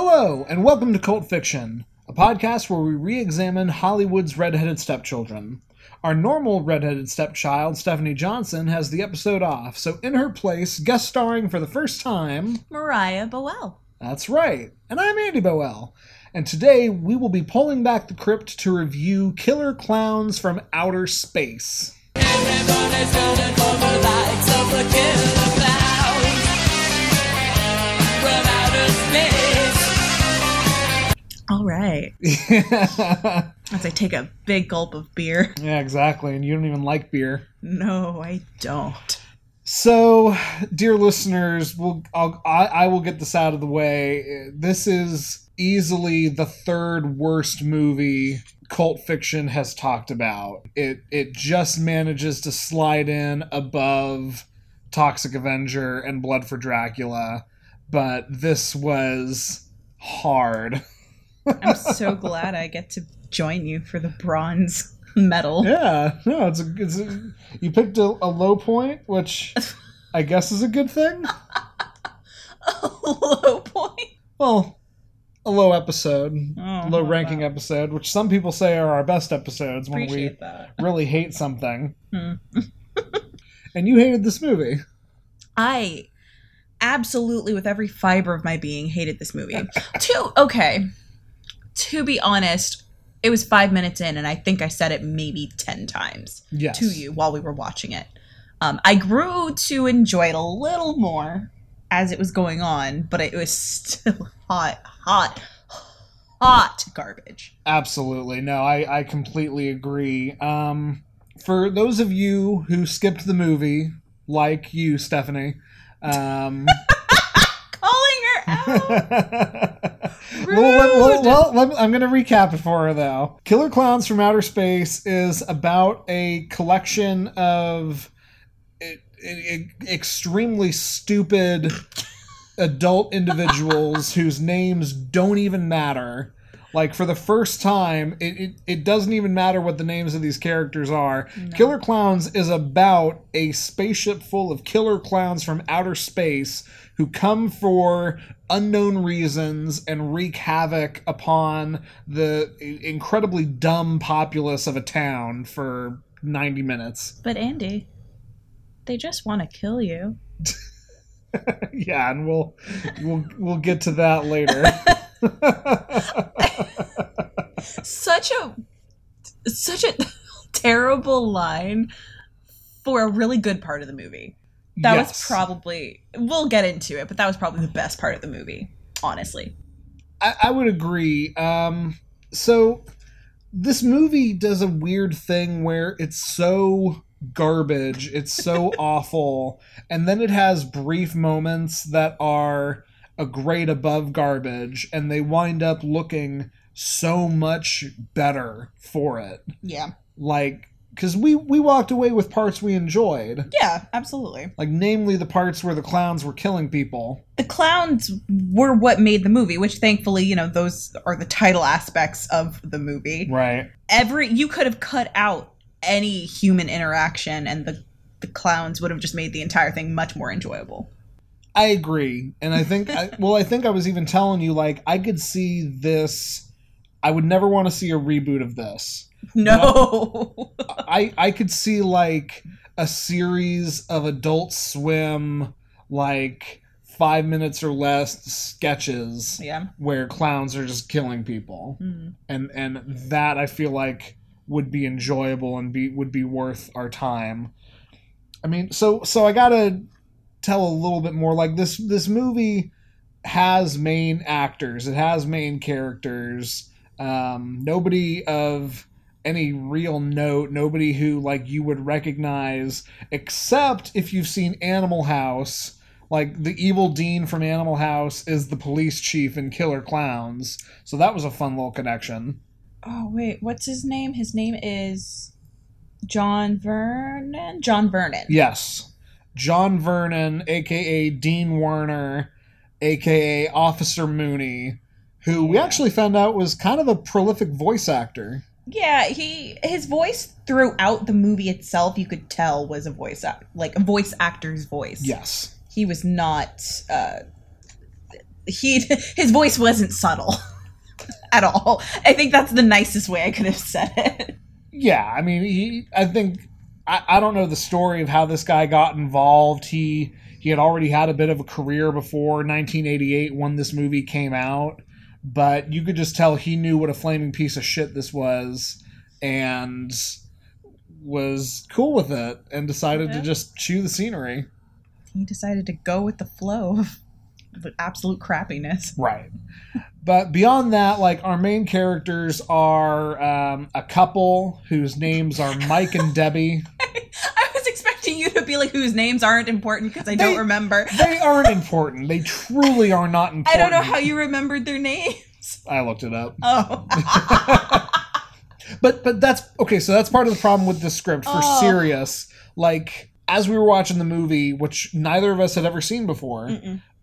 Hello, and welcome to Cult Fiction, a podcast where we re examine Hollywood's redheaded stepchildren. Our normal redheaded stepchild, Stephanie Johnson, has the episode off, so in her place, guest starring for the first time, Moriah Boell. that's right, and I'm Andy Boell. And today we will be pulling back the crypt to review Killer Klowns from Outer Space. Everybody's All right. As I take a big gulp of beer. Yeah, exactly, and you don't even like beer. No, I don't. So, dear listeners, we'll, I'll, I, I will get this out of the way. This is easily the third worst movie cult fiction has talked about. It it just manages to slide in above Toxic Avenger and Blood for Dracula, but this was hard. I'm so glad I get to join you for the bronze medal. Yeah, no, it's a, it's a, you picked a, a low point, which I guess is a good thing. A low point. Well, a low episode, Oh, low ranking wow. episode, which some people say are our best episodes when Appreciate that. we really hate something. Hmm. and you hated this movie. I absolutely, with every fiber of my being, hated this movie. Two, okay, to be honest, it was five minutes in, and I think I said it maybe ten times. Yes. to you while we were watching it. Um, I grew to enjoy it a little more as it was going on, but it was still hot, hot, hot garbage. Absolutely. No, I, I completely agree. Um, for those of you who skipped the movie, like you, Stephanie, um, Calling her out. well, well, well, well, I'm going to recap it for her, though. Killer Klowns from Outer Space is about a collection of extremely stupid adult individuals whose names don't even matter. Like, for the first time, it, it, it doesn't even matter what the names of these characters are. Killer Klowns is about a spaceship full of killer clowns from outer space who come for unknown reasons and wreak havoc upon the incredibly dumb populace of a town for 90 minutes. But Andy, they just want to kill you. yeah, and we'll we'll we'll get to that later. Such a such a terrible line for a really good part of the movie. That was probably we'll get into it, but that was probably the best part of the movie, honestly. I, I would agree. Um, so this movie does a weird thing where it's so garbage, it's so awful, and then it has brief moments that are a grade above garbage, and they wind up looking so much better for it. Yeah. Like, because we we walked away with parts we enjoyed, Yeah, absolutely. like namely the parts where the clowns were killing people. The clowns were what made the movie, which thankfully, you know, those are the title aspects of the movie. Right. Every you could have cut out any human interaction and the the clowns would have just made the entire thing much more enjoyable. I agree, and I think I, well, I think I was even telling you like I could see this. I would never want to see a reboot of this. No. I I could see like a series of Adult Swim like five minutes or less sketches yeah. where clowns are just killing people, Mm. and and that I feel like would be enjoyable and be would be worth our time. I mean, so so I gotta tell a little bit more. Like this this movie has main actors. It has main characters. Um, nobody of any real note. Nobody who like you would recognize, except if you've seen Animal House. Like the evil dean from Animal House is the police chief in Killer Klowns. So that was a fun little connection. Oh wait, what's his name? His name is John Vernon. John Vernon. Yes. John Vernon, aka Dean Wormer, aka Officer Mooney, who we Yeah. actually found out was kind of a prolific voice actor. Yeah, he his voice throughout the movie itself, you could tell was a voice act, like a voice actor's voice. Yes. he was not uh, he his voice wasn't subtle at all. I think that's the nicest way I could have said it. Yeah, I mean, he. I think I, I don't know the story of how this guy got involved. He he had already had a bit of a career before 1988 when this movie came out, but you could just tell he knew what a flaming piece of shit this was, and was cool with it, and decided to just chew the scenery. He decided to go with the flow of the absolute crappiness. Right. But beyond that, like our main characters are um, a couple whose names are Mike and Debbie. You to be like whose names aren't important because I They- don't remember. They aren't important. They truly are not important. I don't know how you remembered their names. I looked it up. Oh. But but that's okay. So that's part of the problem with the script for Oh. serious. Like as we were watching the movie, which neither of us had ever seen before,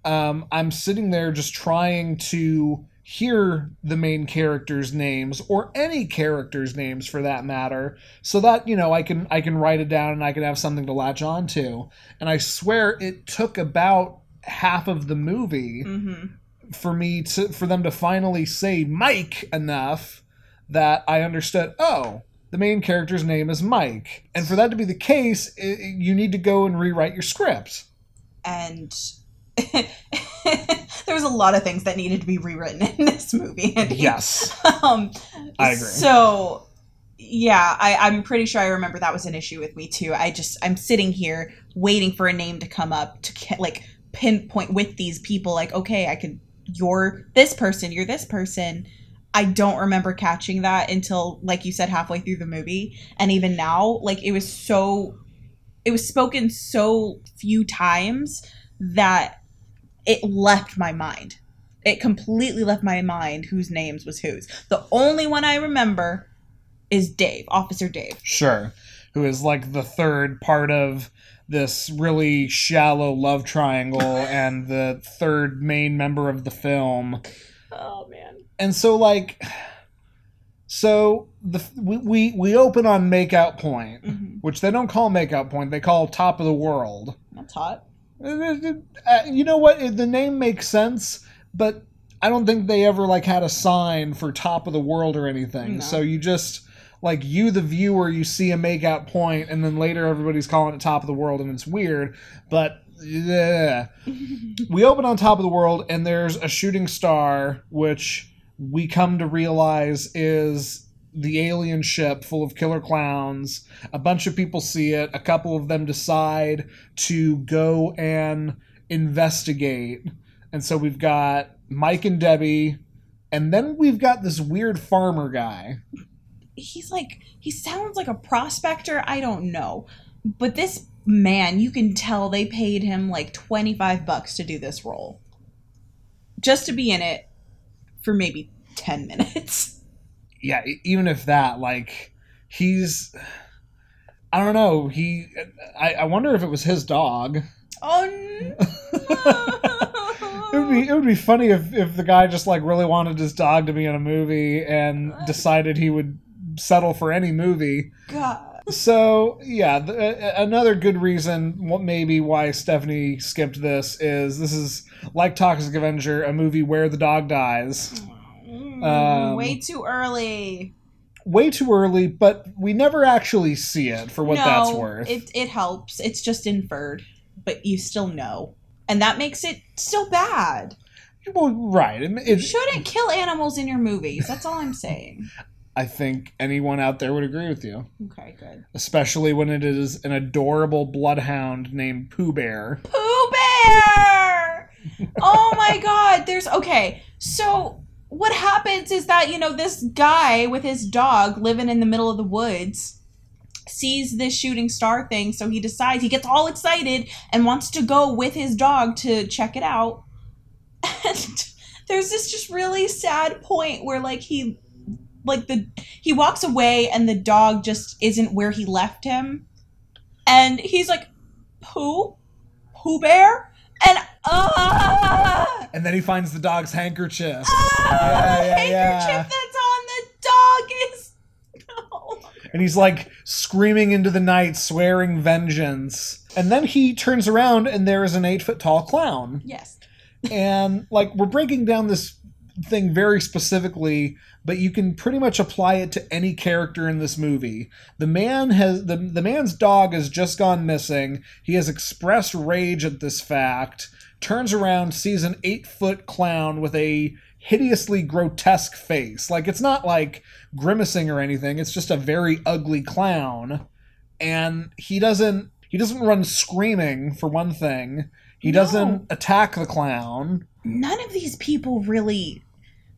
um, I'm sitting there just trying to hear the main characters' names or any characters' names for that matter, so that you know I can I can write it down and I can have something to latch on to. And I swear it took about half of the movie hmm for me to for them to finally say Mike enough that I understood. Oh, the main character's name is Mike, and for that to be the case, i you need to go and rewrite your script. And there was a lot of things that needed to be rewritten in this movie. Andy. Yes, um, I agree. So, yeah, I, I'm pretty sure I remember that was an issue with me too. I just I'm sitting here waiting for a name to come up to like pinpoint with these people. Like, okay, I could. You're this person. You're this person. I don't remember catching that until, like you said, halfway through the movie, and even now, like it was so. It was spoken so few times that it left my mind it completely left my mind whose names was whose. The only one I remember is Dave, Officer Dave. sure. Who is like the third part of this really shallow love triangle and the third main member of the film. Oh man. and so like so the we we, we open on makeout point Mhm. which they don't call makeout point they call top of the world That's hot. Uh, you know what? The name makes sense but i don't think they ever like had a sign for top of the world or anything. No. so you just like you the viewer you see a makeout point and then later everybody's calling it top of the world and it's weird but yeah. We open on top of the world and there's a shooting star which we come to realize is the alien ship full of killer clowns a bunch of people see it a couple of them decide to go and investigate and so we've got mike and debbie and then we've got this weird farmer guy He's like he sounds like a prospector, I don't know. But this man, you can tell they paid him like 25 bucks to do this role. Just to be in it for maybe 10 minutes. yeah even if that like he's i don't know he i, I wonder if it was his dog Oh It would be it would be funny if, if the guy just like really wanted his dog to be in a movie and decided he would settle for any movie. God. So yeah, the, another good reason what maybe why Stephanie skipped this is this is like Toxic Avenger, a movie where the dog dies. Oh Mm, Um, way too early. Way too early, but we never actually see it for what no, that's worth. It it helps. It's just inferred, but you still know, and that makes it still bad. well, right. It, You shouldn't kill animals in your movies. That's all I'm saying. I think anyone out there would agree with you, Okay, good. especially when it is an adorable bloodhound named Pooh Bear. Pooh Bear! oh my god, there's okay. So what happens is that, you know, this guy with his dog living in the middle of the woods sees this shooting star thing, so he decides he gets all excited and wants to go with his dog to check it out. And there's this just really sad point where like he like the he walks away and the dog just isn't where he left him. And he's like, Pooh? Pooh Bear? And ah, And then he finds the dog's handkerchief. ah, Yeah, yeah, the yeah. handkerchief that's on the dog is. And he's like screaming into the night, swearing vengeance. And then he turns around and there is an eight foot tall clown. Yes. and like we're breaking down this thing very specifically but you can pretty much apply it to any character in this movie the man has the, the man's dog has just gone missing he has expressed rage at this fact turns around sees an eight foot clown with a hideously grotesque face. Like it's not like grimacing or anything. It's just a very ugly clown. And he doesn't he doesn't run screaming for one thing. He No. doesn't attack the clown. None of these people really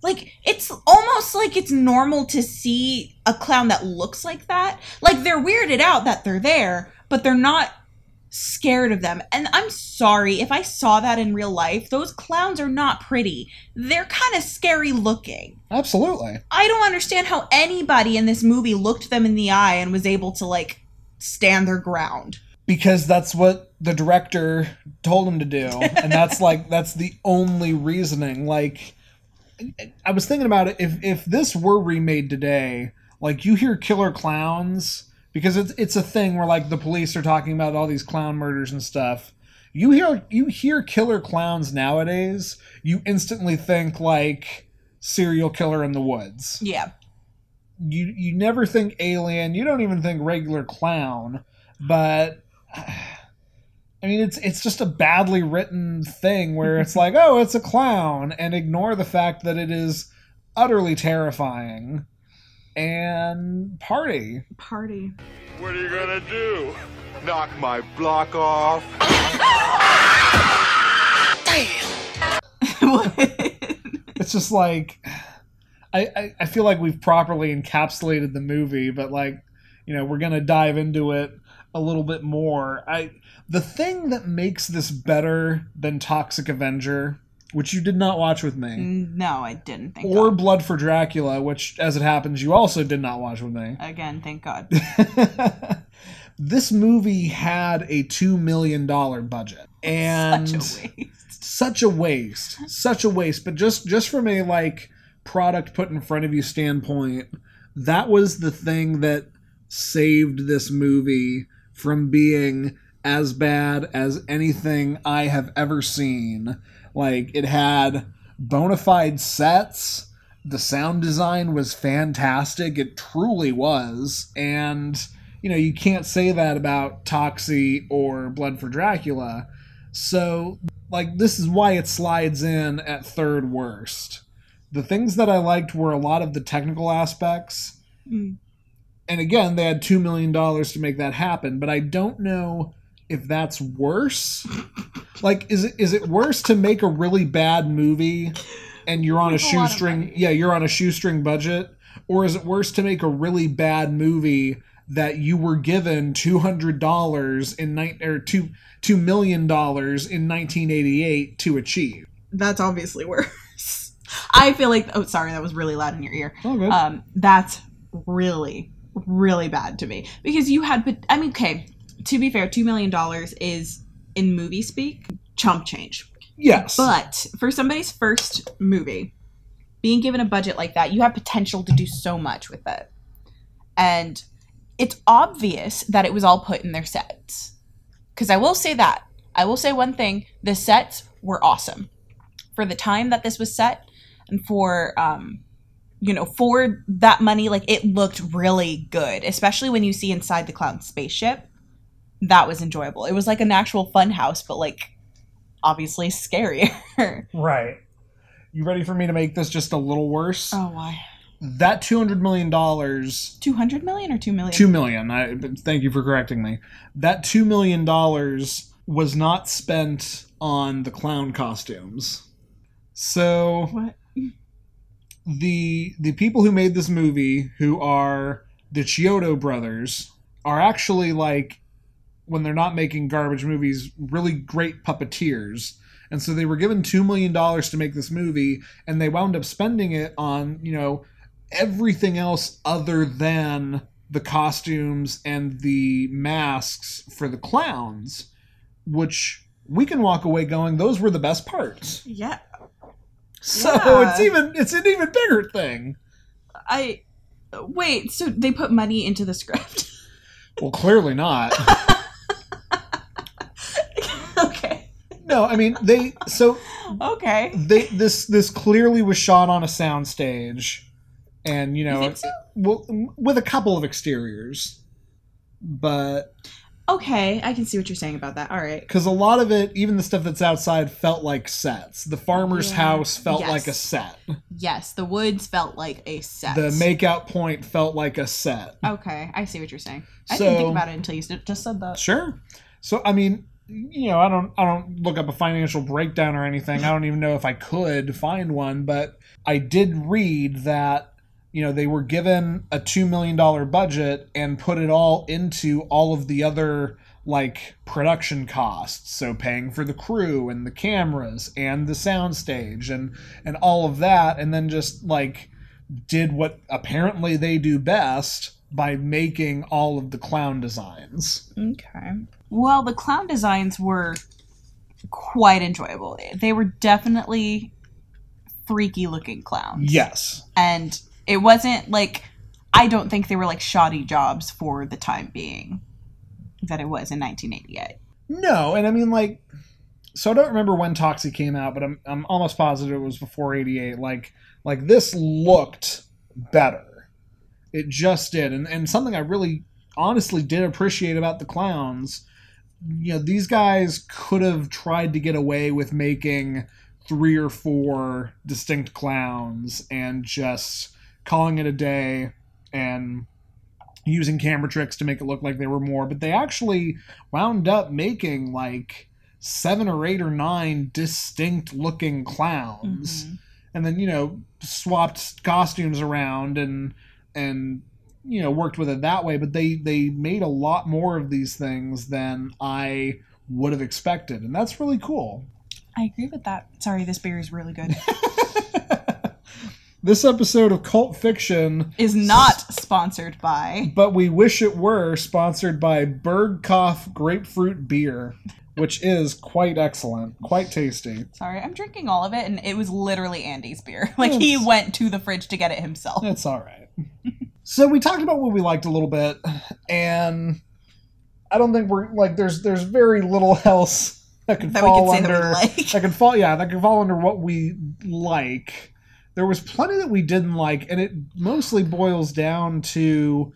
like it's almost like it's normal to see a clown that looks like that. Like they're weirded out that they're there, but they're not scared of them. And I'm sorry if I saw that in real life. Those clowns are not pretty. They're kind of scary looking. absolutely I don't understand how anybody in this movie looked them in the eye and was able to like stand their ground. because that's what the director told him to do and that's like that's the only reasoning like i was thinking about it if if this were remade today like you hear killer clowns because it's it's a thing where like the police are talking about all these clown murders and stuff. You hear you hear killer clowns nowadays you instantly think like serial killer in the woods. Yeah. you you never think alien you don't even think regular clown but i mean it's it's just a badly written thing where it's like oh it's a clown and ignore the fact that it is utterly terrifying and party Party. What are you gonna do? Knock my block off? Damn. it's just like I, I i feel like we've properly encapsulated the movie but like you know we're gonna dive into it a little bit more i the thing that makes this better than toxic avenger which you did not watch with me no, I didn't. Thank or God. blood for dracula which as it happens you also did not watch with me Again, thank God. this movie had a $2 million budget and Such a waste. such a waste such a waste but just just from a like product put in front of you standpoint that was the thing that saved this movie from being as bad as anything i have ever seen like it had bona fide sets the sound design was fantastic it truly was and you know you can't say that about toxie or blood for dracula so like this is why it slides in at third worst. The things that I liked were a lot of the technical aspects. Mm. And again, they had 2 million dollars to make that happen, but I don't know if that's worse. like is it is it worse to make a really bad movie and you're on a With a shoestring money. yeah, you're on a shoestring budget or is it worse to make a really bad movie that you were given two hundred dollars in nine or two two million dollars in nineteen eighty eight to achieve. That's obviously worse. I feel like oh sorry, that was really loud in your ear. Oh. Um that's really really bad to me because you had but I mean okay, to be fair, 2 million dollars is in movie speak chump change. yes, But for somebody's first movie, being given a budget like that, you have potential to do so much with it. And it's obvious that it was all put in their sets. Because I will say that. I will say one thing the sets were awesome. For the time that this was set and for, um, you know, for that money, like it looked really good, especially when you see inside the clown spaceship. That was enjoyable. It was like an actual fun house, but like obviously scarier. right. You ready for me to make this just a little worse? Oh, why? That two hundred million dollars 200 million or 2 million? two million. I thank you for correcting me. That two million dollars was not spent on the clown costumes. So What? the the people who made this movie, who are the Chiodo brothers, are actually like when they're not making garbage movies, really great puppeteers. And so they were given two million dollars to make this movie, and they wound up spending it on you know everything else other than the costumes and the masks for the clowns, which we can walk away going those were the best parts. Yeah. So Yeah. it's even it's an even bigger thing. I. Wait, so they put money into the script? Well, clearly not. okay. No, I mean they. So okay. they, this this clearly was shot on a soundstage, and you know, You so? well, with a couple of exteriors, but Okay, I can see what you're saying about that. All right. because a lot of it, even the stuff that's outside, felt like sets. The farmer's Yeah. house felt Yes. like a set. Yes, the woods felt like a set. The makeout point felt like a set. Okay, I see what you're saying. I didn't think about it until you just said that. Sure. So I mean, you know, I don't I don't look up a financial breakdown or anything. I don't even know if I could find one, but I did read that you know they were given a 2 million dollar budget and put it all into all of the other like production costs so paying for the crew and the cameras and the soundstage and and all of that and then just like did what apparently they do best by making all of the clown designs Okay. Well, the clown designs were quite enjoyable. They were definitely freaky looking clowns. Yes. And it wasn't like I don't think they were like shoddy jobs for the time being that it was in 1988. No, and I mean like so I don't remember when Toxie came out, but I'm I'm almost positive it was before 88. Like like this looked better. It just did. And and something I really honestly did appreciate about the clowns, you know, these guys could have tried to get away with making three or four distinct clowns and just calling it a day and using camera tricks to make it look like they were more, but they actually wound up making like seven or eight or nine distinct looking clowns Mhm. and then you know swapped costumes around and and you know worked with it that way but they they made a lot more of these things than i would have expected and that's really cool I agree with that. Sorry, this beer is really good. this episode of cult fiction is not sponsored by but we wish it were sponsored by bergkauf grapefruit beer which is quite excellent quite tasty Sorry, I'm drinking all of it, and it was literally Andy's beer. Like he went to the fridge to get it himself. It's all right. So we talked about what we liked a little bit, and I don't think we're like there's there's very little else that could That we fall say that we under like. that could fall yeah that could fall under what we like. There was plenty that we didn't like, and it mostly boils down to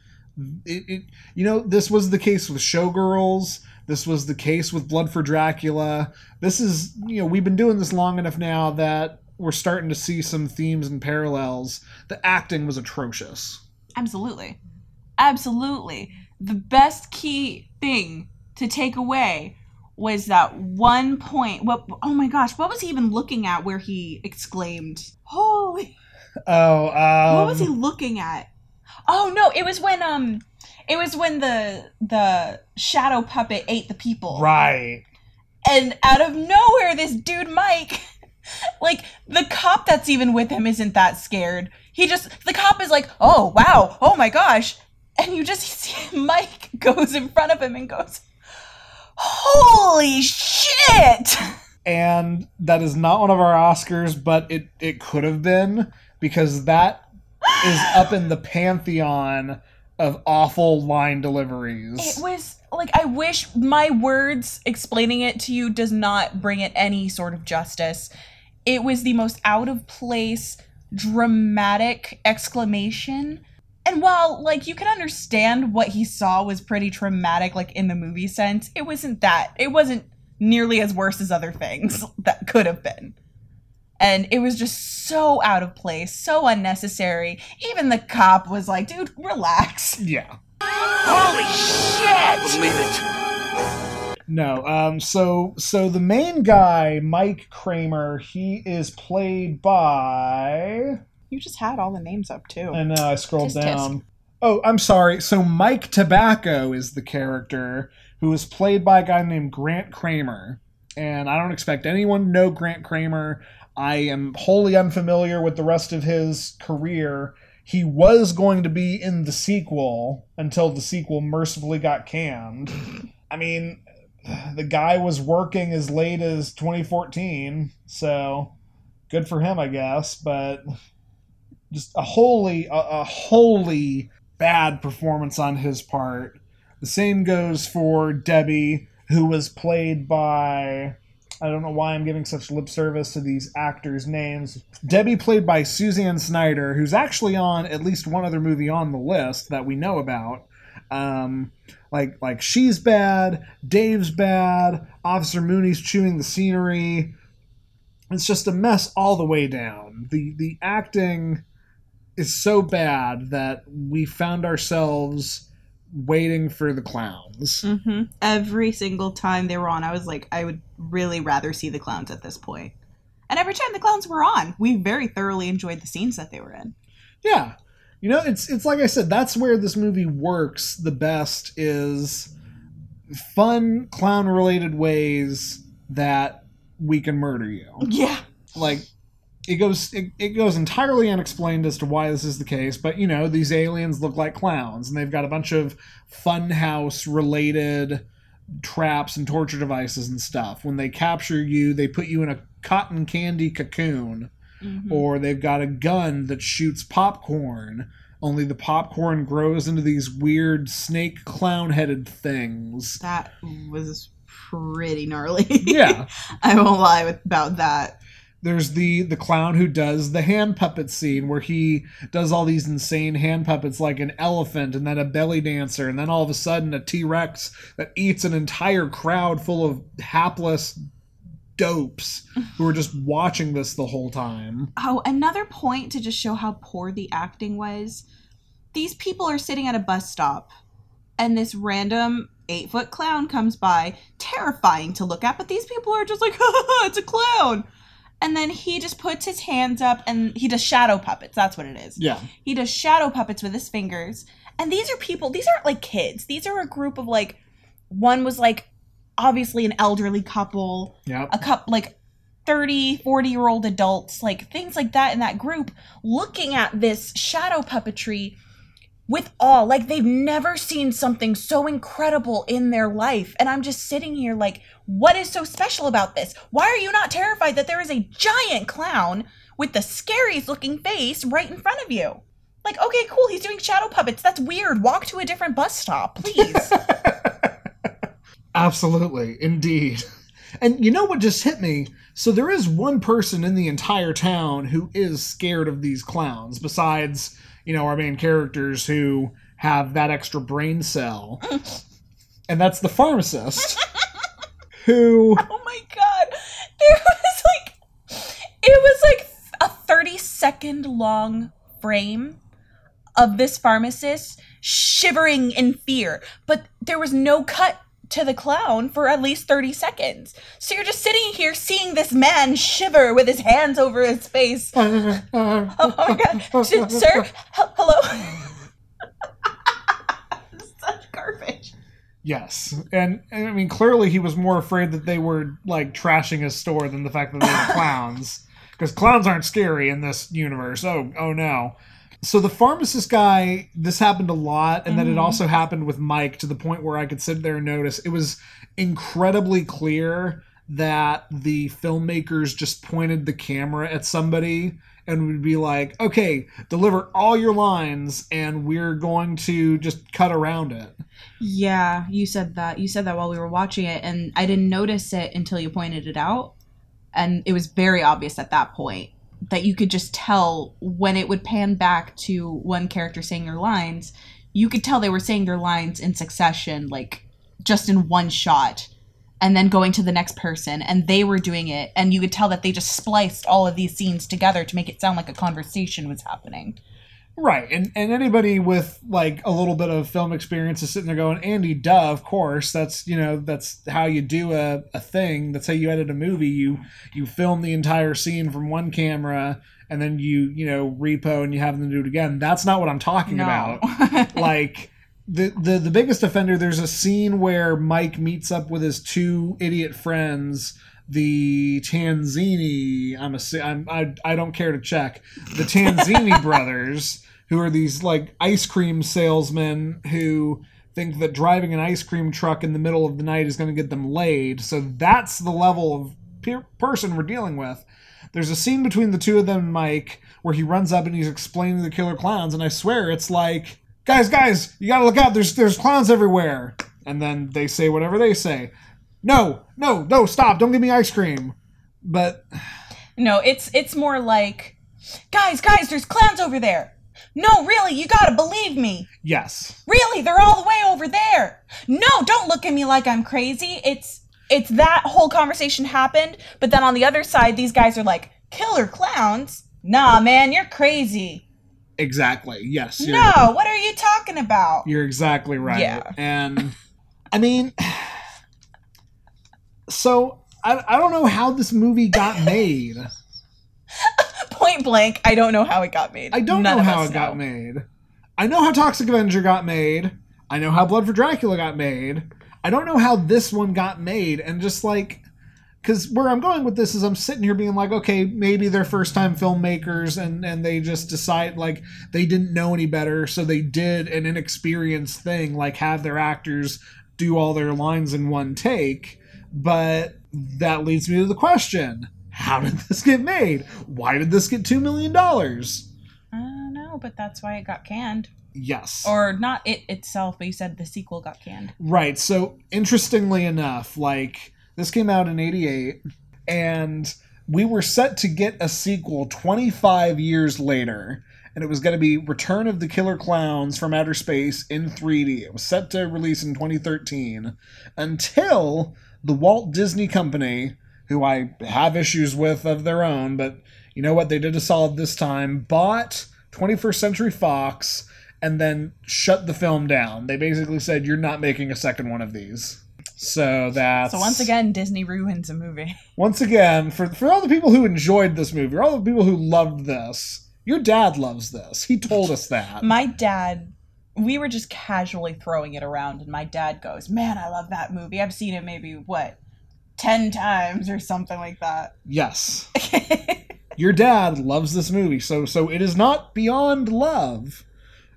it, it. You know, this was the case with Showgirls. This was the case with Blood for Dracula. This is you know we've been doing this long enough now that we're starting to see some themes and parallels. The acting was atrocious. Absolutely. Absolutely. The best key thing to take away was that one point. What? Oh my gosh! What was he even looking at? Where he exclaimed, "Holy!" Oh, um, what was he looking at? Oh no! It was when um, it was when the the shadow puppet ate the people. Right. and out of nowhere this dude mike like the cop that's even with him isn't that scared he just the cop is like oh wow. Oh my gosh. And you just see mike goes in front of him and goes holy shit. And that is not one of our Oscars, but it it could have been because that is up in the pantheon of awful line deliveries. it was like i wish my words explaining it to you does not bring it any sort of justice. It was the most out of place dramatic exclamation and while like you can understand what he saw was pretty traumatic like in the movie sense it wasn't that it wasn't nearly as worse as other things that could have been and it was just so out of place so unnecessary even the cop was like dude relax yeah. Holy shit! Believe it. No. Um. So so the main guy, Mike Kramer, he is played by. you just had all the names up too And know. I scrolled Tisk tisk. down. Oh, I'm sorry. So Mike Tobacco is the character who is played by a guy named Grant Cramer, and I don't expect anyone to know Grant Cramer. I am wholly unfamiliar with the rest of his career. He was going to be in the sequel until the sequel mercifully got canned. I mean, the guy was working as late as 2014, so good for him, I guess. But just a wholly, a, a wholly bad performance on his part. The same goes for Debbie, who was played by I don't know why I'm giving such lip service to these actors' names. Debbie, played by Suzanne Snyder, who's actually on at least one other movie on the list that we know about. Um, like like she's bad, Dave's bad, Officer Mooney's chewing the scenery. It's just a mess all the way down. The the acting is so bad that we found ourselves waiting for the clowns. hmm Every single time they were on, I was like, I would really rather see the clowns at this point. And every time the clowns were on, we very thoroughly enjoyed the scenes that they were in. Yeah. You know, it's it's like I said, that's where this movie works the best is fun clown related ways that we can murder you. Yeah. Like it goes it, it goes entirely unexplained as to why this is the case, but you know, these aliens look like clowns and they've got a bunch of funhouse related traps and torture devices and stuff. When they capture you, they put you in a cotton candy cocoon Mhm. or they've got a gun that shoots popcorn only the popcorn grows into these weird snake clown headed things That was pretty gnarly. yeah I won't lie about that. there's the the clown who does the hand puppet scene where he does all these insane hand puppets like an elephant and then a belly dancer and then all of a sudden a t-rex that eats an entire crowd full of hapless dopes who are just watching this the whole time Oh, another point to just show how poor the acting was. These people are sitting at a bus stop, and this random eight foot clown comes by, terrifying to look at, but these people are just like, it's a clown. And then he just puts his hands up and he does shadow puppets. That's what it is. yeah He does shadow puppets with his fingers. And these are people, these aren't like kids. These are a group of like, one was like obviously an elderly couple, yeah a couple like 30 40 year old adults like things like that in that group looking at this shadow puppetry with awe like they've never seen something so incredible in their life. And i'm just sitting here like what is so special about this? Why are you not terrified that there is a giant clown with the scariest looking face right in front of you? Like okay cool he's doing shadow puppets. That's weird. Walk to a different bus stop please Absolutely, indeed. And you know what just hit me? So there is one person in the entire town who is scared of these clowns, besides, you know, our main characters who have that extra brain cell. and that's the pharmacist. who Oh my god. There was like it was like a 30 second long frame of this pharmacist shivering in fear, but there was no cut to the clown for at least 30 seconds. So you're just sitting here seeing this man shiver with his hands over his face. Oh, oh my god. S- Sir, hel- hello. Such garbage. Yes, and, and I mean clearly he was more afraid that they were like trashing his store than the fact that they were clowns, because clowns aren't scary in this universe. Oh, oh no. So the pharmacist guy, this happened a lot, and then it mm-hmm. also happened with Mike to the point where I could sit there and notice it was incredibly clear that the filmmakers just pointed the camera at somebody and would be like, "Okay, deliver all your lines, and we're going to just cut around it." Yeah, you said that. You said that while we were watching it, and I didn't notice it until you pointed it out. And it was very obvious at that point that you could just tell when it would pan back to one character saying their lines, you could tell they were saying their lines in succession, like just in one shot, and then going to the next person, and they were doing it, and you could tell that they just spliced all of these scenes together to make it sound like a conversation was happening. Right, and and anybody with like a little bit of film experience is sitting there going, Andy, duh, of course, that's you know that's how you do a, a thing. That's how you edit a movie. You you film the entire scene from one camera, and then you you know repo and you have them do it again. That's not what I'm talking about. like the, the the biggest offender. There's a scene where Mike meets up with his two idiot friends. The Tanzini, I'm a, I'm, I, I don't care to check. The Tanzini brothers, who are these like ice cream salesmen who think that driving an ice cream truck in the middle of the night is going to get them laid. So that's the level of per- person we're dealing with. There's a scene between the two of them and Mike where he runs up and he's explaining to the killer clowns, and I swear it's like, guys, guys, you gotta look out. There's there's clowns everywhere. And then they say whatever they say. No, no, no, stop! Don't give me ice cream. But No, it's it's more like, guys, guys, there's clowns over there. No, really, you gotta believe me. yes, Really, they're all the way over there. No, don't look at me like I'm crazy. It's it's that whole conversation happened, but then on the other side, these guys are like, killer clowns? Nah, man, you're crazy. exactly. Yes, No, what are you talking about? you're exactly right. Yeah. And I mean, so I, I don't know how this movie got made. Point blank, I don't know how it got made. I don't None know how it got made. I know how Toxic Avenger got made. I know how Blood for Dracula got made. I don't know how this one got made. And just like, because where I'm going with this is I'm sitting here being like, okay, maybe they're first time filmmakers and, and they just decide like they didn't know any better. So they did an inexperienced thing, like have their actors do all their lines in one take. But that leads me to the question how did this get made? Why did this get $2 million? I don't know, but that's why it got canned. Yes. Or not it itself, but you said the sequel got canned. right. So, interestingly enough, like, this came out in 88, and we were set to get a sequel 25 years later, and it was going to be Return of the Killer Klowns from Outer Space in 3D. It was set to release in 2013 until the Walt Disney Company, who I have issues with of their own, but you know what? They did a solid this time, bought 21st Century Fox and then shut the film down. They basically said, You're not making a second one of these. So that's So once again, Disney ruins a movie. once again, for for all the people who enjoyed this movie, or all the people who loved this, your dad loves this. He told us that. My dad, we were just casually throwing it around, and my dad goes, "Man, I love that movie. I've seen it maybe what ten times or something like that." yes. Your dad loves this movie, so so it is not beyond love.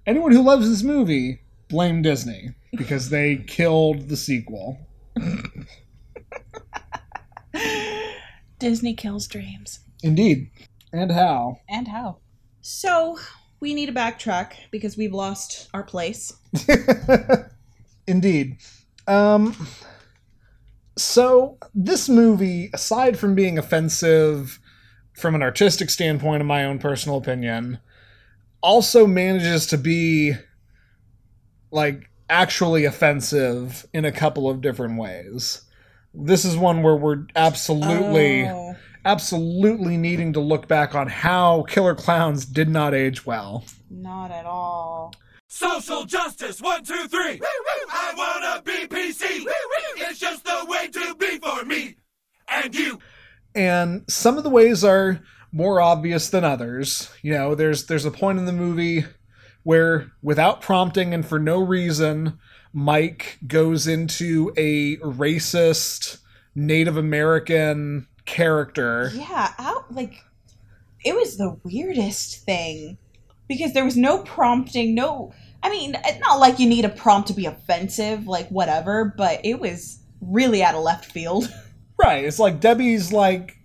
Anyone who loves this movie, blame Disney because they killed the sequel. Disney kills dreams. Indeed. And how? And how? So we need to backtrack because we've lost our place. Indeed. Um so this movie aside from being offensive from an artistic standpoint in my own personal opinion also manages to be like actually offensive in a couple of different ways. This is one where we're absolutely Oh. Absolutely needing to look back on how Killer Klowns did not age well. Not at all. Social justice, one, two, three. I wanna be PC. It's just the way to be for me and you. and some of the ways are more obvious than others. You know, there's there's a point in the movie where without prompting and for no reason, Mike goes into a racist Native American character. Yeah, out like it was the weirdest thing because there was no prompting, no I mean, it's not like you need a prompt to be offensive, like whatever, but it was really out of left field. Right. It's like Debbie's like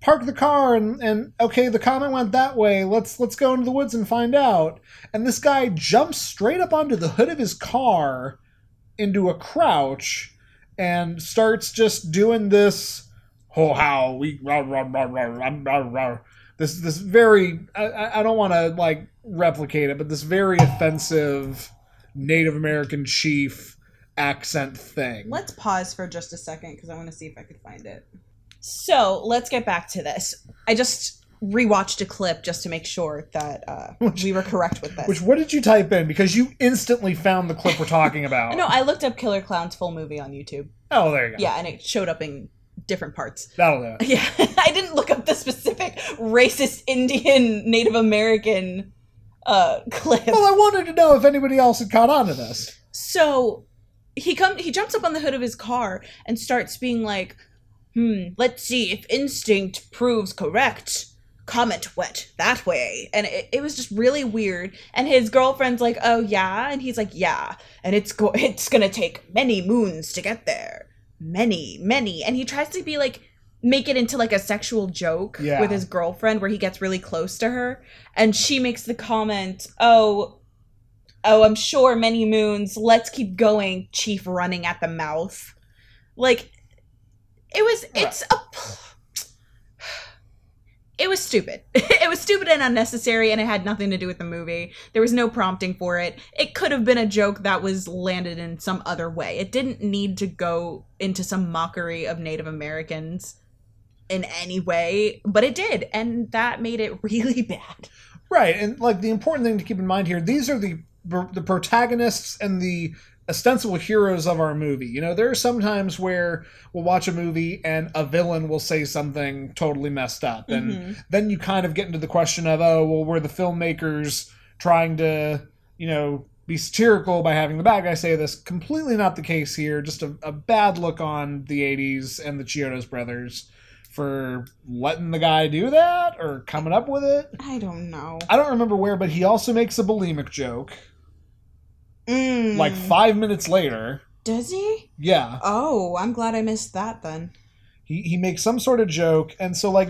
park the car and, and okay, the comment went that way. Let's let's go into the woods and find out. And this guy jumps straight up onto the hood of his car into a crouch and starts just doing this oh how we rah, rah, rah, rah, rah, rah, this this very I- I, don't want to like replicate it, but this very offensive Native American chief accent thing. Let's pause for just a second because I want to see if I could find it. So let's get back to this. I just rewatched a clip just to make sure that uh, we were correct with this. Which what did you type in? Because you instantly found the clip we're talking about. no, I looked up Killer Klowns full movie on YouTube. Oh, there you go. Yeah, and it showed up in different parts. That'll do it. Yeah, I didn't look up the specific racist Indian Native American uh clip. Well, I wanted to know if anybody else had caught on to this. So he come he jumps up on the hood of his car and starts being like, "Hmm, let's see if instinct proves correct." Comet went that way, and it, it was just really weird. And his girlfriend's like, "Oh yeah," and he's like, "Yeah," and it's go it's gonna take many moons to get there, many, many. And he tries to be like make it into like a sexual joke Yeah. with his girlfriend where he gets really close to her, and she makes the comment, "Oh, oh, I'm sure many moons. Let's keep going, Chief running at the mouth. Like, It was. It's a. It was stupid. it was stupid and unnecessary, and it had nothing to do with the movie. There was no prompting for it. It could have been a joke that was landed in some other way. It didn't need to go into some mockery of Native Americans in any way, but it did, and that made it really bad. Right, and like the important thing to keep in mind here, these are the the protagonists and the ostensible heroes of our movie. You know, there are some times where we'll watch a movie and a villain will say something totally messed up, and mm-hmm. then you kind of get into the question of, oh, well, were the filmmakers trying to, you know, be satirical by having the bad guy say this? Completely not the case here. Just a, a bad look on the '80s and the Chiodos brothers for letting the guy do that or coming up with it. I don't know. I don't remember where, but he also makes a bulimic joke Mm, like five minutes later. does he? Yeah, Oh, I'm glad I missed that then. he, he makes some sort of joke. And so, like,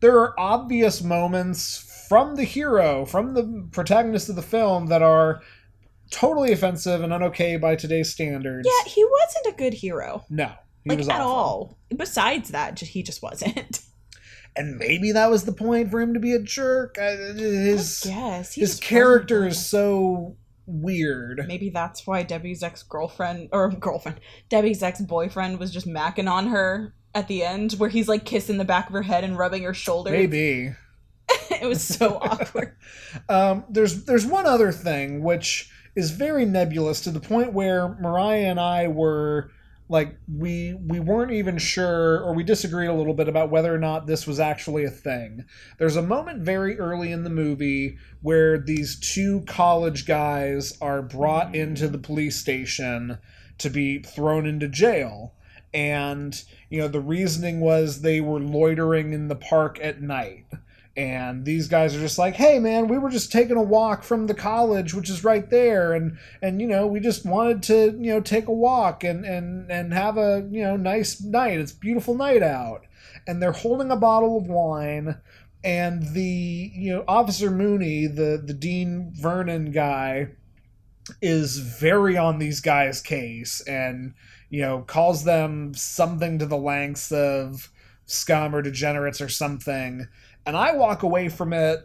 there are obvious moments from the hero, from the protagonist of the film, that are totally offensive and unokay by today's standards. Yeah, he wasn't a good hero. No. He Like was at awful. all. Besides that, he just wasn't. And maybe that was the point for him to be a jerk. Uh, His, Yes, he his character is so weird. Maybe that's why Debbie's ex girlfriend or girlfriend, Debbie's ex boyfriend was just macking on her at the end, where he's like kissing the back of her head and rubbing her shoulder. Maybe. it was so awkward. Um, there's there's one other thing which is very nebulous to the point where Moriah and I were like we we weren't even sure or we disagreed a little bit about whether or not this was actually a thing. There's a moment very early in the movie where these two college guys are brought into the police station to be thrown into jail. And you know the reasoning was they were loitering in the park at night and these guys are just like hey man we were just taking a walk from the college which is right there. And and you know we just wanted to you know take a walk and and and have a you know nice night. It's beautiful night out. And they're holding a bottle of wine. And the you know officer mooney the the Dean Wormer guy is very on these guys case and you know calls them something to the lengths of scum or degenerates or something and I walk away from it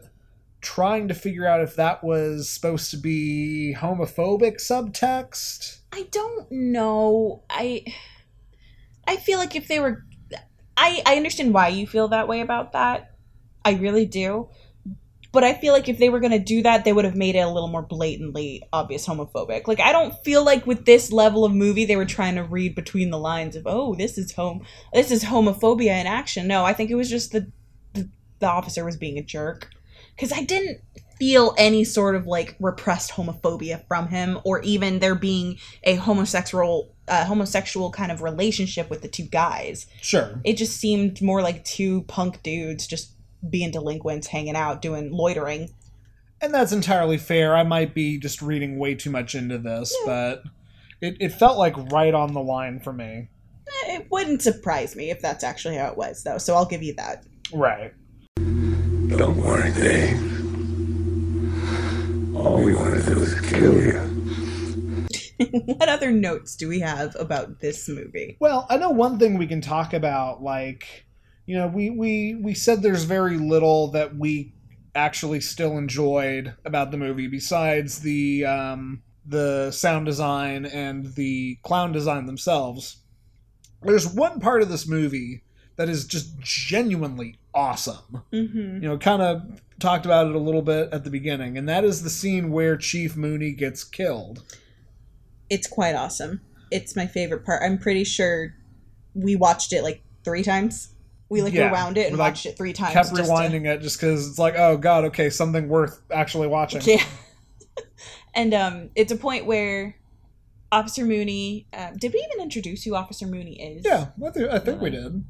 trying to figure out if that was supposed to be homophobic subtext. I don't know. I I feel like if they were I I understand why you feel that way about that. I really do. But I feel like if they were going to do that, they would have made it a little more blatantly obvious homophobic. Like I don't feel like with this level of movie they were trying to read between the lines of, "Oh, this is home this is homophobia in action." No, I think it was just the the, officer was being a jerk. Cuz I didn't feel any sort of like repressed homophobia from him or even there being a homosexual uh, homosexual kind of relationship with the two guys Sure. it just seemed more like two punk dudes just being delinquents hanging out doing loitering And that's entirely fair. I might be just reading way too much into this, but it, it felt like right on the line for me. Eh, it wouldn't surprise me if that's actually how it was though so i'll give you that Right. Don't worry, Dave. All we want to do is kill you. what other notes do we have about this movie Well, I know one thing we can talk about, like, you know, we, we, we said there's very little that we actually still enjoyed about the movie besides the um, the sound design and the clown design themselves. There's one part of this movie that is just genuinely awesome. mm-hmm. You know, kind of talked about it a little bit at the beginning, and that is the scene where Chief Mooney gets killed. it's quite awesome it's my favorite part i'm pretty sure we watched it like three times we like Yeah, rewound it and like, watched it three times Kept just to- rewinding it just because it's like, oh god, okay, something worth actually watching. Yeah. and um, it's a point where Officer Mooney. Uh, did we even introduce who Officer Mooney is? Yeah, I think, I think we did.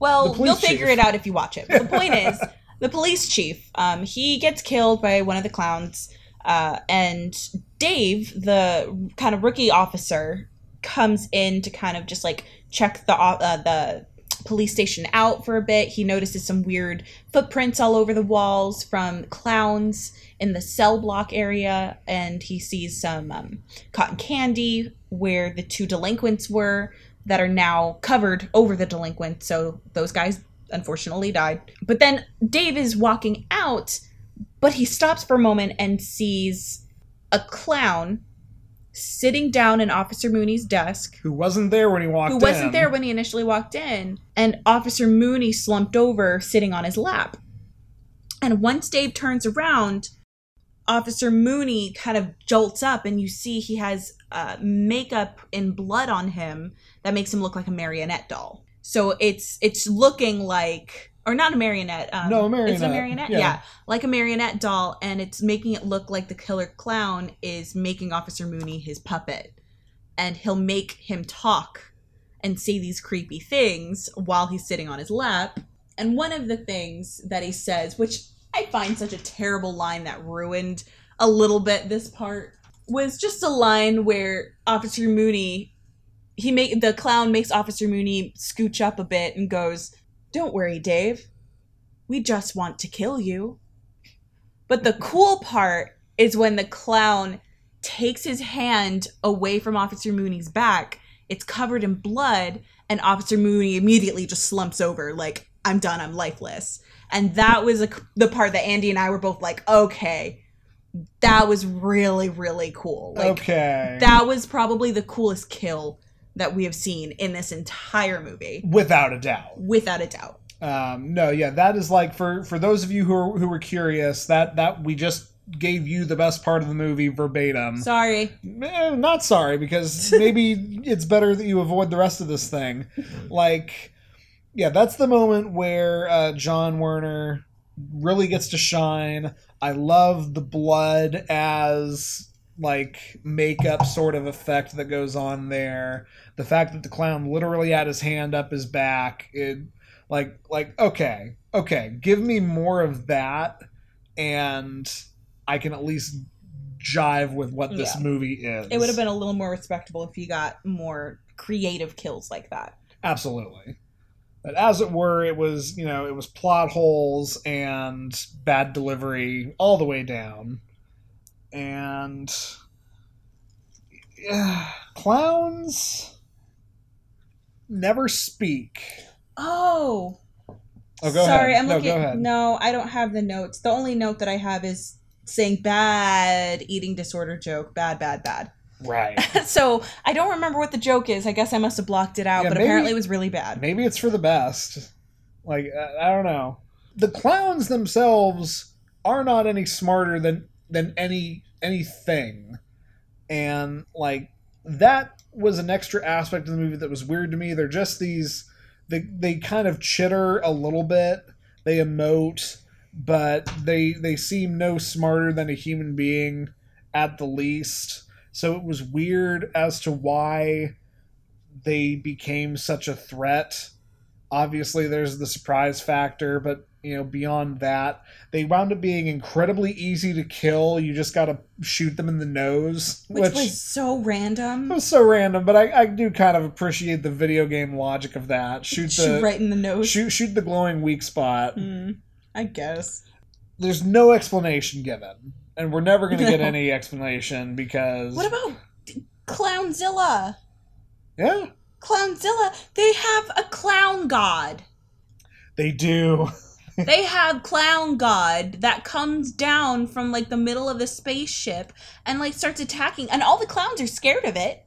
Well, you'll figure chief. it out if you watch it. But the point is, the police chief. Um, he gets killed by one of the clowns, uh, and Dave, the kind of rookie officer, comes in to kind of just like check the uh, the police station out for a bit. He notices some weird footprints all over the walls from clowns in the cell block area, and he sees some um, cotton candy where the two delinquents were that are now covered over the delinquent. So those guys unfortunately died. But then Dave is walking out, but he stops for a moment and sees a clown sitting down in Officer Mooney's desk Who wasn't there when he walked who in. wasn't there when he initially walked in, and Officer Mooney slumped over, sitting on his lap. And once Dave turns around, Officer Mooney kind of jolts up, and you see he has uh, makeup and blood on him that makes him look like a marionette doll. So it's it's looking like, or not a marionette. Um, No, a marionette. It's a marionette. Yeah. yeah, like a marionette doll, and it's making it look like the killer clown is making Officer Mooney his puppet, and he'll make him talk and say these creepy things while he's sitting on his lap. And one of the things that he says, which I find such a terrible line that ruined a little bit this part, was just a line where Officer Mooney he make the clown makes Officer Mooney scooch up a bit and goes, "Don't worry, Dave. We just want to kill you." But the cool part is when the clown takes his hand away from Officer Mooney's back. It's covered in blood, and Officer Mooney immediately just slumps over, like, I'm done, I'm lifeless. And that was a, the part that Andy and I were both like, okay, that was really, really cool. Like, okay. that was probably the coolest kill that we have seen in this entire movie, Without a doubt. without a doubt. Um, no, yeah, that is like for for those of you who are, who were curious that that we just gave you the best part of the movie verbatim. Sorry. Eh, not sorry because maybe it's better that you avoid the rest of this thing. Like, yeah, that's the moment where uh, John Vernon really gets to shine. I love the blood as like makeup sort of effect that goes on there. The fact that the clown literally had his hand up his back, it like like okay, okay, give me more of that and I can at least jive with what this Yeah. movie is. It would have been a little more respectable if you got more creative kills like that. Absolutely. But as it were, it was, you know, it was plot holes and bad delivery all the way down. And yeah, clowns never speak. Oh, Oh, go sorry. ahead. I'm no, looking. No, I don't have the notes. The only note that I have is saying bad eating disorder joke. Bad, bad, bad. Right. so I don't remember what the joke is. I guess I must have blocked it out, Yeah, but maybe- apparently it was really bad. Maybe it's for the best. Like I I don't know. The clowns themselves are not any smarter than than any anything, and like that was an extra aspect of the movie that was weird to me. They're just these. They they kind of chitter a little bit. They emote, but they they seem no smarter than a human being at the least. So it was weird as to why they became such a threat. Obviously, there's the surprise factor, but you know, beyond that, they wound up being incredibly easy to kill. You just got to shoot them in the nose, Which, which, was so random. it was so random. But I, I do kind of appreciate the video game logic of that. Shoot Shoot the right in the nose. shoot shoot the glowing weak spot. Hmm, I guess. There's no explanation given, and we're never going to get any explanation because What about Clownzilla? yeah, Clownzilla. They have a clown god. they do. they have clown god that comes down from like the middle of the spaceship and like starts attacking and all the clowns are scared of it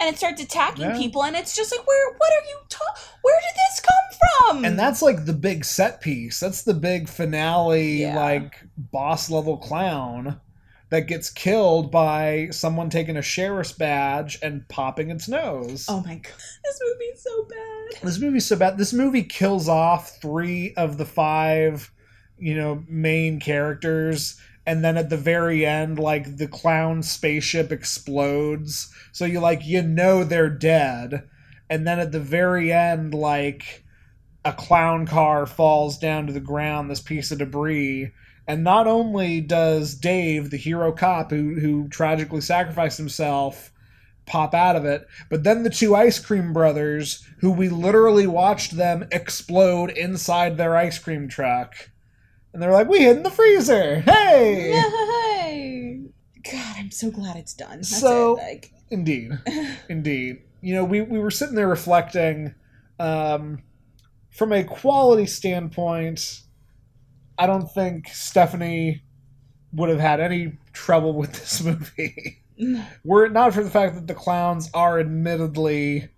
and it starts attacking Yeah. people and it's just like where what are you ta- where did this come from? And that's like the big set piece. That's the big finale Yeah. like boss level clown that gets killed by someone taking a sheriff's badge and popping its nose. Oh my god. This movie's so bad. This movie's so bad. This movie kills off three of the five you know main characters and then at the very end like the clown spaceship explodes. So you like you know they're dead. And then at the very end like a clown car falls down to the ground this piece of debris. And not only does dave the hero cop who who tragically sacrificed himself pop out of it but then the two ice cream brothers who we literally watched them explode inside their ice cream truck and they're like we hid in the freezer hey Yay! god i'm so glad it's done That's So- it, like Indeed, indeed. you know, we, we were sitting there reflecting um, from a quality standpoint. I don't think Stephanie would have had any trouble with this movie. Were it not for the fact that the clowns are admittedly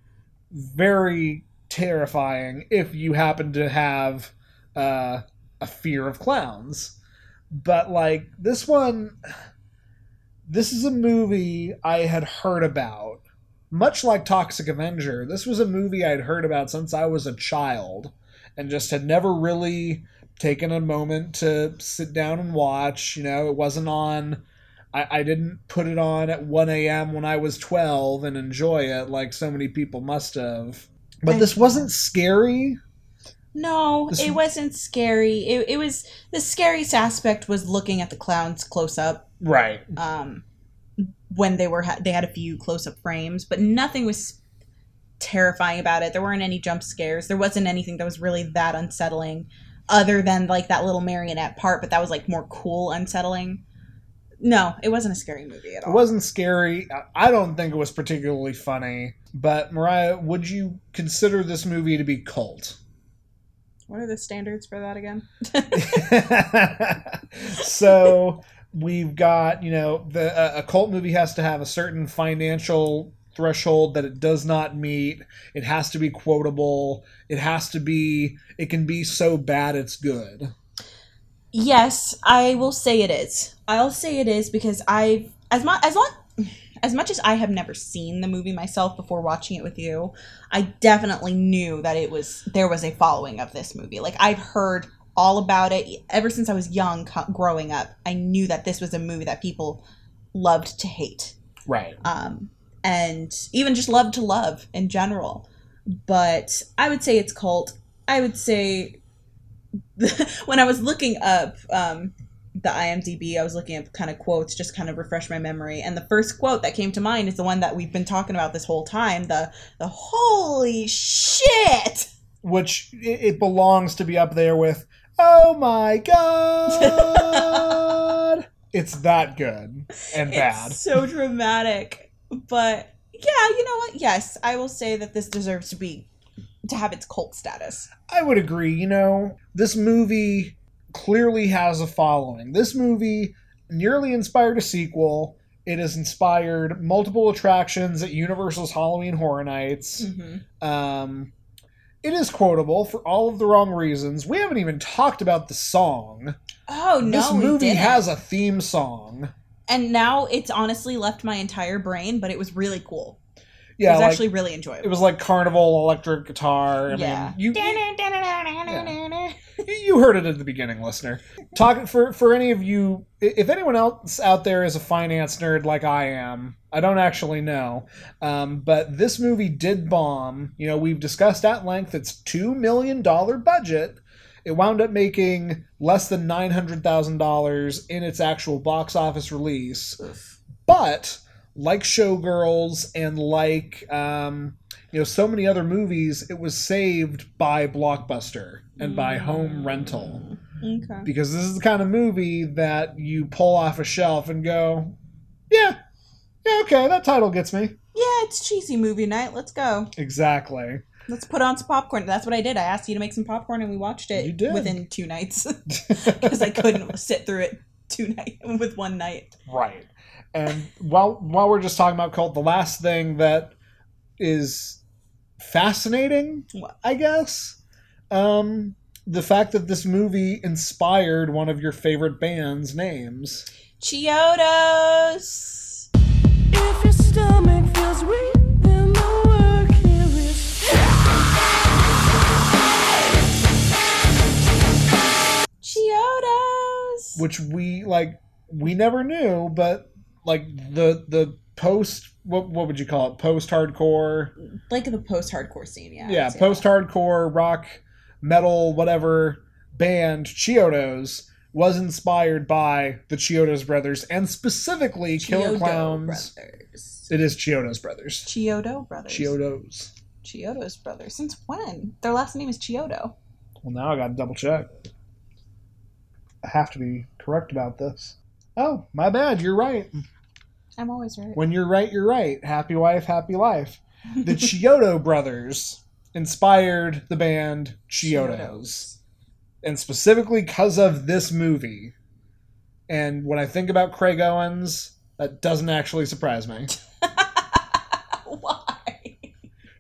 very terrifying if you happen to have uh, a fear of clowns. But, like, this one, this is a movie I had heard about. Much like Toxic Avenger, this was a movie I'd heard about since I was a child and just had never really taken a moment to sit down and watch. You know, it wasn't on. I, I didn't put it on at 1 a.m. when I was 12 and enjoy it like so many people must have. But this wasn't scary. No, This- it wasn't scary. It, it was the scariest aspect was looking at the clowns close up. Right. Um, when they were ha- they had a few close up frames, but nothing was terrifying about it. There weren't any jump scares. There wasn't anything that was really that unsettling, other than like that little marionette part. But that was like more cool unsettling. No, it wasn't a scary movie at all. It wasn't scary. I- I don't think it was particularly funny. But Moriah, would you consider this movie to be cult? What are the standards for that again? so we've got you know the a, a cult movie has to have a certain financial threshold that it does not meet it has to be quotable it has to be it can be so bad it's good Yes, I will say it is. I'll say it is because I've as much as long as much as I have never seen the movie myself before watching it with you, I definitely knew that it was there was a following of this movie. Like I've heard all about it ever since I was young, co- growing up. I knew that this was a movie that people loved to hate right um, and even just love to love in general. But I would say it's cult. I would say when I was looking up um, the IMDb, I was looking at kind of quotes, just kind of refresh my memory. And the first quote that came to mind is the one that we've been talking about this whole time. The the holy shit. which it, it belongs to be up there with oh my god it's that good and bad It's so dramatic. But yeah, you know what? Yes, I will say that this deserves to be to have its cult status. I would agree. You know, this movie clearly has a following. This movie nearly inspired a sequel. It has inspired multiple attractions at Universal's Halloween Horror Nights. Mm-hmm. Um, it is quotable for all of the wrong reasons. We haven't even talked about the song. Oh no, this movie has a theme song. and now it's honestly left my entire brain, but it was really cool. Yeah, it was like, actually really enjoyable. it was like Carnival electric guitar. I yeah. mean, you, you heard it at the beginning, listener. Talking for for any of you, if anyone else out there is a finance nerd like I am, I don't actually know, um, but this movie did bomb. You know, we've discussed at length its two million dollar budget. It wound up making less than nine hundred thousand dollars in its actual box office release, but like Showgirls and like um, you know so many other movies, it was saved by Blockbuster and by Home Rental okay. because this is the kind of movie that you pull off a shelf and go, yeah, yeah, okay, that title gets me. Yeah, it's cheesy movie night. Let's go. Exactly. Let's put on some popcorn. That's what I did. I asked you to make some popcorn, and we watched it You did. within two nights because I couldn't sit through it two night with one night. Right. And while while we're just talking about cult, the last thing that is fascinating, I guess, um, the fact that this movie inspired one of your favorite bands' names. Chiodos. If your stomach feels weak, then the work here is Chiodos. which we like we never knew but like the the post what what would you call it post hardcore Like the post-hardcore scene, yeah. yeah post hardcore rock metal whatever band Chiodos was inspired by the Chiodos brothers and specifically that. Killer Clowns Brothers. it is Chiodos brothers Chiodo Brothers. Chiodos Chiodos Brothers. Since when? Their last name is Chiodo. well now I got to double check I have to be correct about this oh my bad you're right I'm always right. When you're right, you're right. Happy wife, happy life. the Chiodo brothers inspired the band Chiodos. And specifically because of this movie. And when I think about Craig Owens, that doesn't actually surprise me. Why?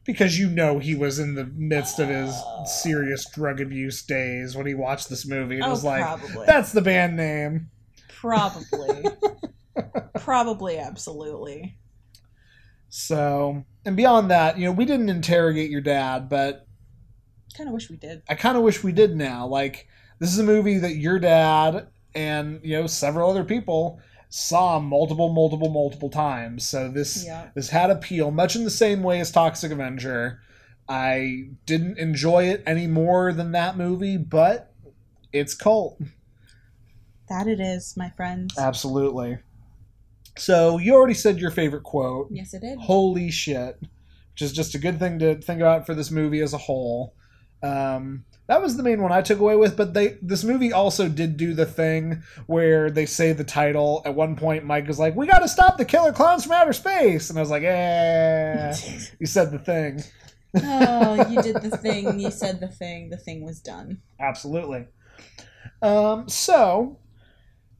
Because you know he was in the midst of his oh. serious drug abuse days when he watched this movie and Oh, was like, probably. that's the band name. Probably. Probably, absolutely. So, and beyond that, you know, we didn't interrogate your dad, but Kind of wish we did. I kind of wish we did now. Like, this is a movie that your dad and, you know, several other people saw multiple, multiple, multiple times. So this Yeah. this had appeal, much in the same way as Toxic Avenger. I didn't enjoy it any more than that movie, but it's cult. That it is, my friends. Absolutely. So you already said your favorite quote. yes, it did. Holy shit. Which is just a good thing to think about for this movie as a whole. Um, that was the main one I took away with, but they this movie also did do the thing where they say the title. At one point, Mike is like, "We got to stop the killer clowns from outer space," and I was like, "Yeah, you said the thing." oh, you did the thing. You said the thing. The thing was done. Absolutely. Um, so,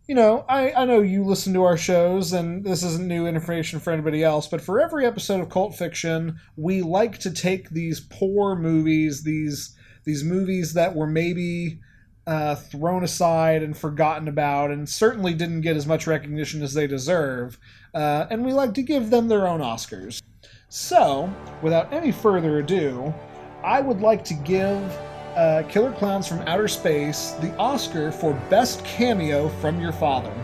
you know, I, I know you listen to our shows, and this isn't new information for anybody else, but for every episode of Cult Fiction, we like to take these poor movies, these these movies that were maybe uh, thrown aside and forgotten about, and certainly didn't get as much recognition as they deserve, uh, and we like to give them their own Oscars. So, without any further ado, I would like to give uh, Killer Klowns from Outer Space the Oscar for Best Cameo from Your Father.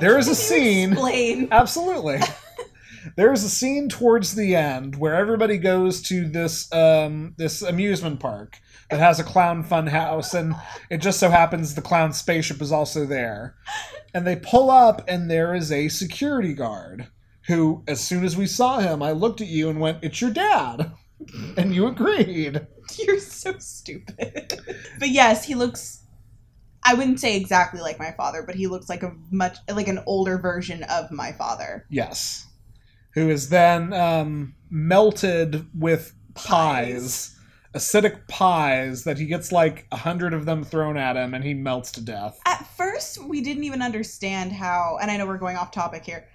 There is a scene. Explain. Absolutely. there is a scene towards the end where everybody goes to this um, this amusement park that has a clown fun house, and it just so happens the clown spaceship is also there. And they pull up, and there is a security guard who, as soon as we saw him, I looked at you and went, "It's your dad," and you agreed. You're so stupid. but yes, he looks. I wouldn't say exactly like my father, but he looks like a much like an older version of my father. Yes. Who is then um, melted with pies. acidic pies, that he gets like a hundred of them thrown at him and he melts to death. At first, we didn't even understand how, and I know we're going off topic here,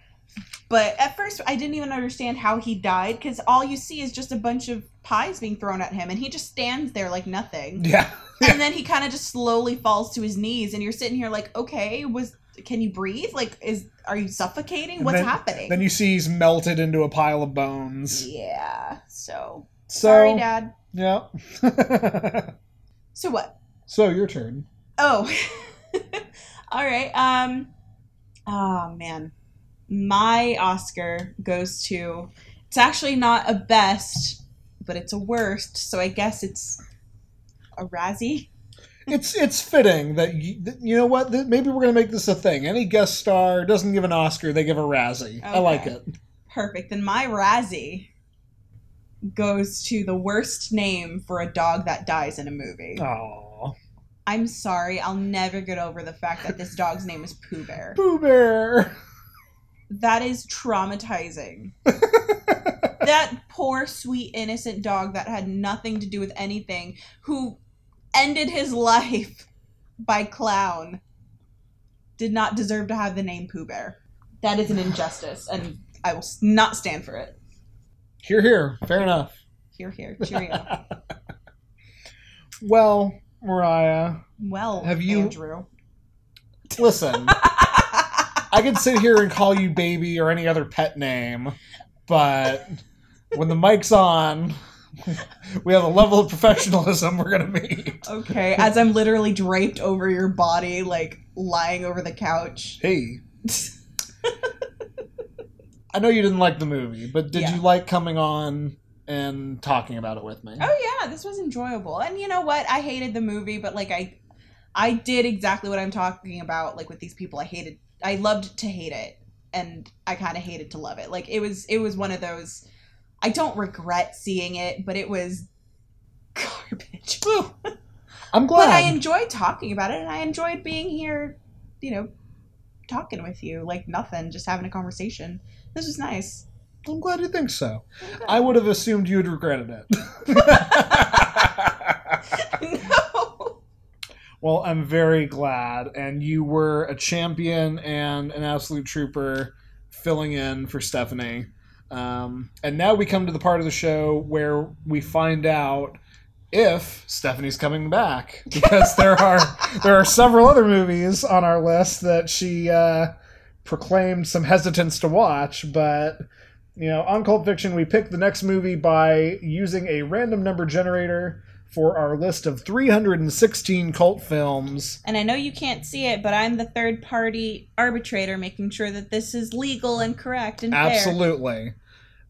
but at first, I didn't even understand how he died because all you see is just a bunch of pies being thrown at him, and he just stands there like nothing. Yeah. and then he kind of just slowly falls to his knees, and you're sitting here like, okay, was can you breathe? Like, is are you suffocating? What's then- happening? Then you see he's melted into a pile of bones. yeah. So So, sorry, Dad. Yeah. So what? so your turn. Oh. All right. Um Oh man. My Oscar goes to it's actually not a best, but it's a worst, so I guess it's a Razzie. It's it's fitting that you, that- you know what maybe we're gonna make this a thing. Any guest star doesn't give an Oscar, they give a Razzie. I like it. Perfect. Then my Razzie goes to the worst name for a dog that dies in a movie. Oh, I'm sorry, I'll never get over the fact that this dog's name is Pooh Bear. Pooh Bear. That is traumatizing. that poor, sweet, innocent dog that had nothing to do with anything, who ended his life by clown, did not deserve to have the name Pooh Bear. That is an injustice, and I will not stand for it. Here, here. Fair enough. Here, here, cheerio. Well, Moriah, well, Have you- Andrew. listen. I could sit here and call you baby or any other pet name, but when the mic's on, we have a level of professionalism we're gonna meet. Okay, as I'm literally draped over your body, like lying over the couch. Hey, I know you didn't like the movie, but did Yeah. you like coming on and talking about it with me? Oh yeah, this was enjoyable. And you know what? I hated the movie, but like I I did exactly what I'm talking about like with these people. I hated I loved to hate it and I kind of hated to love it. Like it was it was one of those I don't regret seeing it, but it was garbage. I'm glad. But I enjoyed talking about it and I enjoyed being here, you know, talking with you like nothing, just having a conversation. This was nice. I'm glad you think so. I would have assumed you'd regretted it. well, I'm very glad, and you were a champion and an absolute trooper filling in for Stephanie. Um, and now we come to the part of the show where we find out if Stephanie's coming back because there are there are several other movies on our list that she uh, proclaimed some hesitance to watch, but you know, on Cult Fiction, we pick the next movie by using a random number generator for our list of 316 cult films. And I know you can't see it, but I'm the third party arbitrator making sure that this is legal and correct and fair. Absolutely.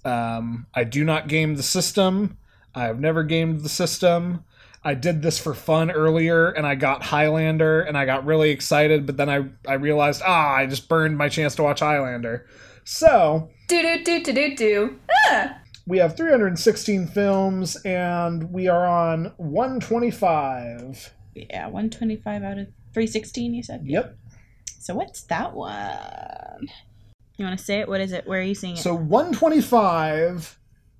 Um, I do not game the system. I have never gamed the system. I did this for fun earlier and I got Highlander and I got really excited, but then I, I realized, ah, I just burned my chance to watch Highlander. So, Do do do do do do. Ah. We have 316 films and we are on 125. Yeah, 125 out of 316, you said? Yep. So what's that one? You want to say it? What is it? Where are you seeing it? So 125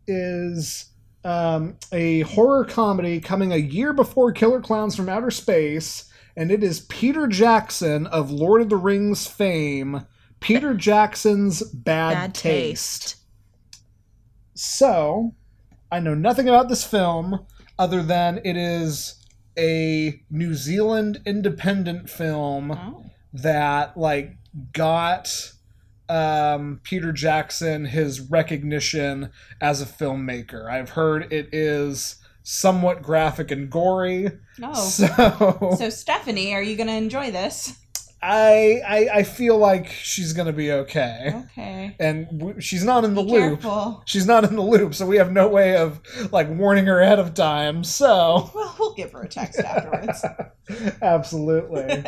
is um, a horror comedy coming a year before Killer Klowns from Outer Space, and it is Peter Jackson of Lord of the Rings fame. Peter Jackson's Bad, Bad Taste. Taste. So, I know nothing about this film other than it is a New Zealand independent film Oh. that like got um, Peter Jackson his recognition as a filmmaker. I've heard it is somewhat graphic and gory. Oh. So, So Stephanie, are you going to enjoy this? I, I I feel like she's gonna be okay, Okay. and w- she's not in the Be loop. careful. She's not in the loop, so we have no way of like warning her ahead of time. So Well, we'll give her a text afterwards. Absolutely.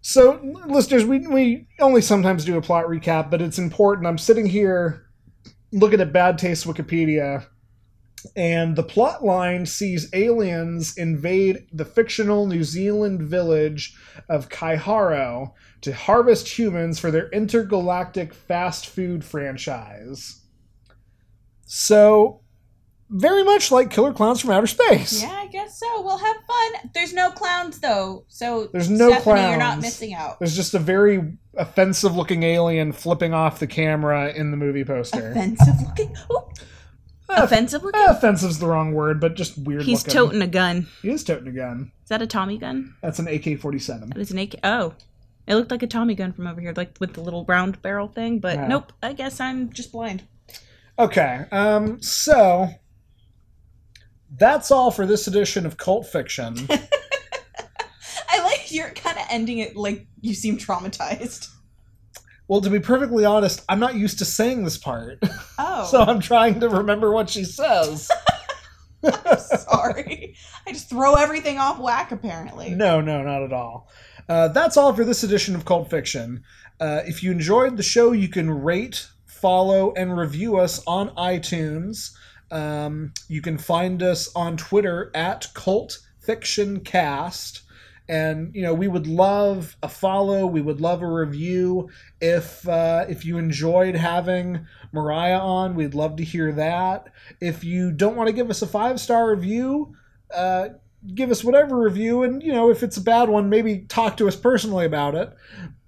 so, listeners, we, we only sometimes do a plot recap, but it's important. I'm sitting here looking at Bad Taste Wikipedia, and the plot line sees aliens invade the fictional New Zealand village of Kaihoro to harvest humans for their intergalactic fast food franchise. So, very much like Killer Klowns from Outer Space. yeah, I guess so. We'll have fun. There's no clowns though, so There's no Stephanie, you're not missing out. There's just a very offensive looking alien flipping off the camera in the movie poster. Offensive looking. Ooh. Offensive looking. Eh, offensive's the wrong word, but just weird He's looking. toting a gun. He is toting a gun. Is that a Tommy gun? That's an AK 47. It's an AK. Oh, it looked like a Tommy gun from over here, like with the little round barrel thing. But Yeah. nope. I guess I'm just blind. Okay, um, so that's all for this edition of Cult Fiction. I like you're kind of ending it like you seem traumatized. Well, to be perfectly honest, I'm not used to saying this part, Oh, so I'm trying to remember what she says. sorry. I just throw everything off whack. Apparently. No, no, not at all. Uh, that's all for this edition of Cult Fiction. Uh, if you enjoyed the show, you can rate, follow, and review us on iTunes. Um, you can find us on Twitter at Cult Fiction Cast. And you know we would love a follow. We would love a review. If uh, if you enjoyed having Moriah on, we'd love to hear that. If you don't want to give us a five star review, uh, give us whatever review and you know if it's a bad one maybe talk to us personally about it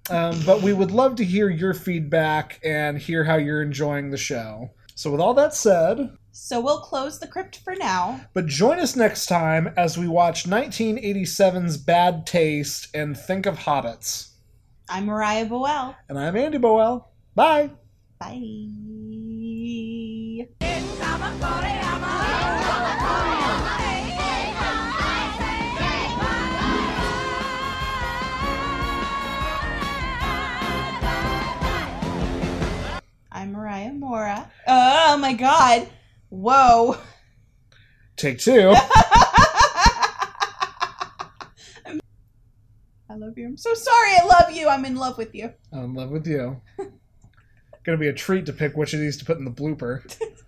um, but we would love to hear your feedback and hear how you're enjoying the show so with all that said So we'll close the crypt for now. but join us next time as we watch 1987's bad taste and think of hobbits I'm Moriah Boell. and i'm andy Boell bye Bye. I'm Moriah Mora. Oh my god. Whoa. take two I love you. I'm so sorry. I love you. I'm in love with you. i'm in love with you gonna be a treat to pick which of these to put in the blooper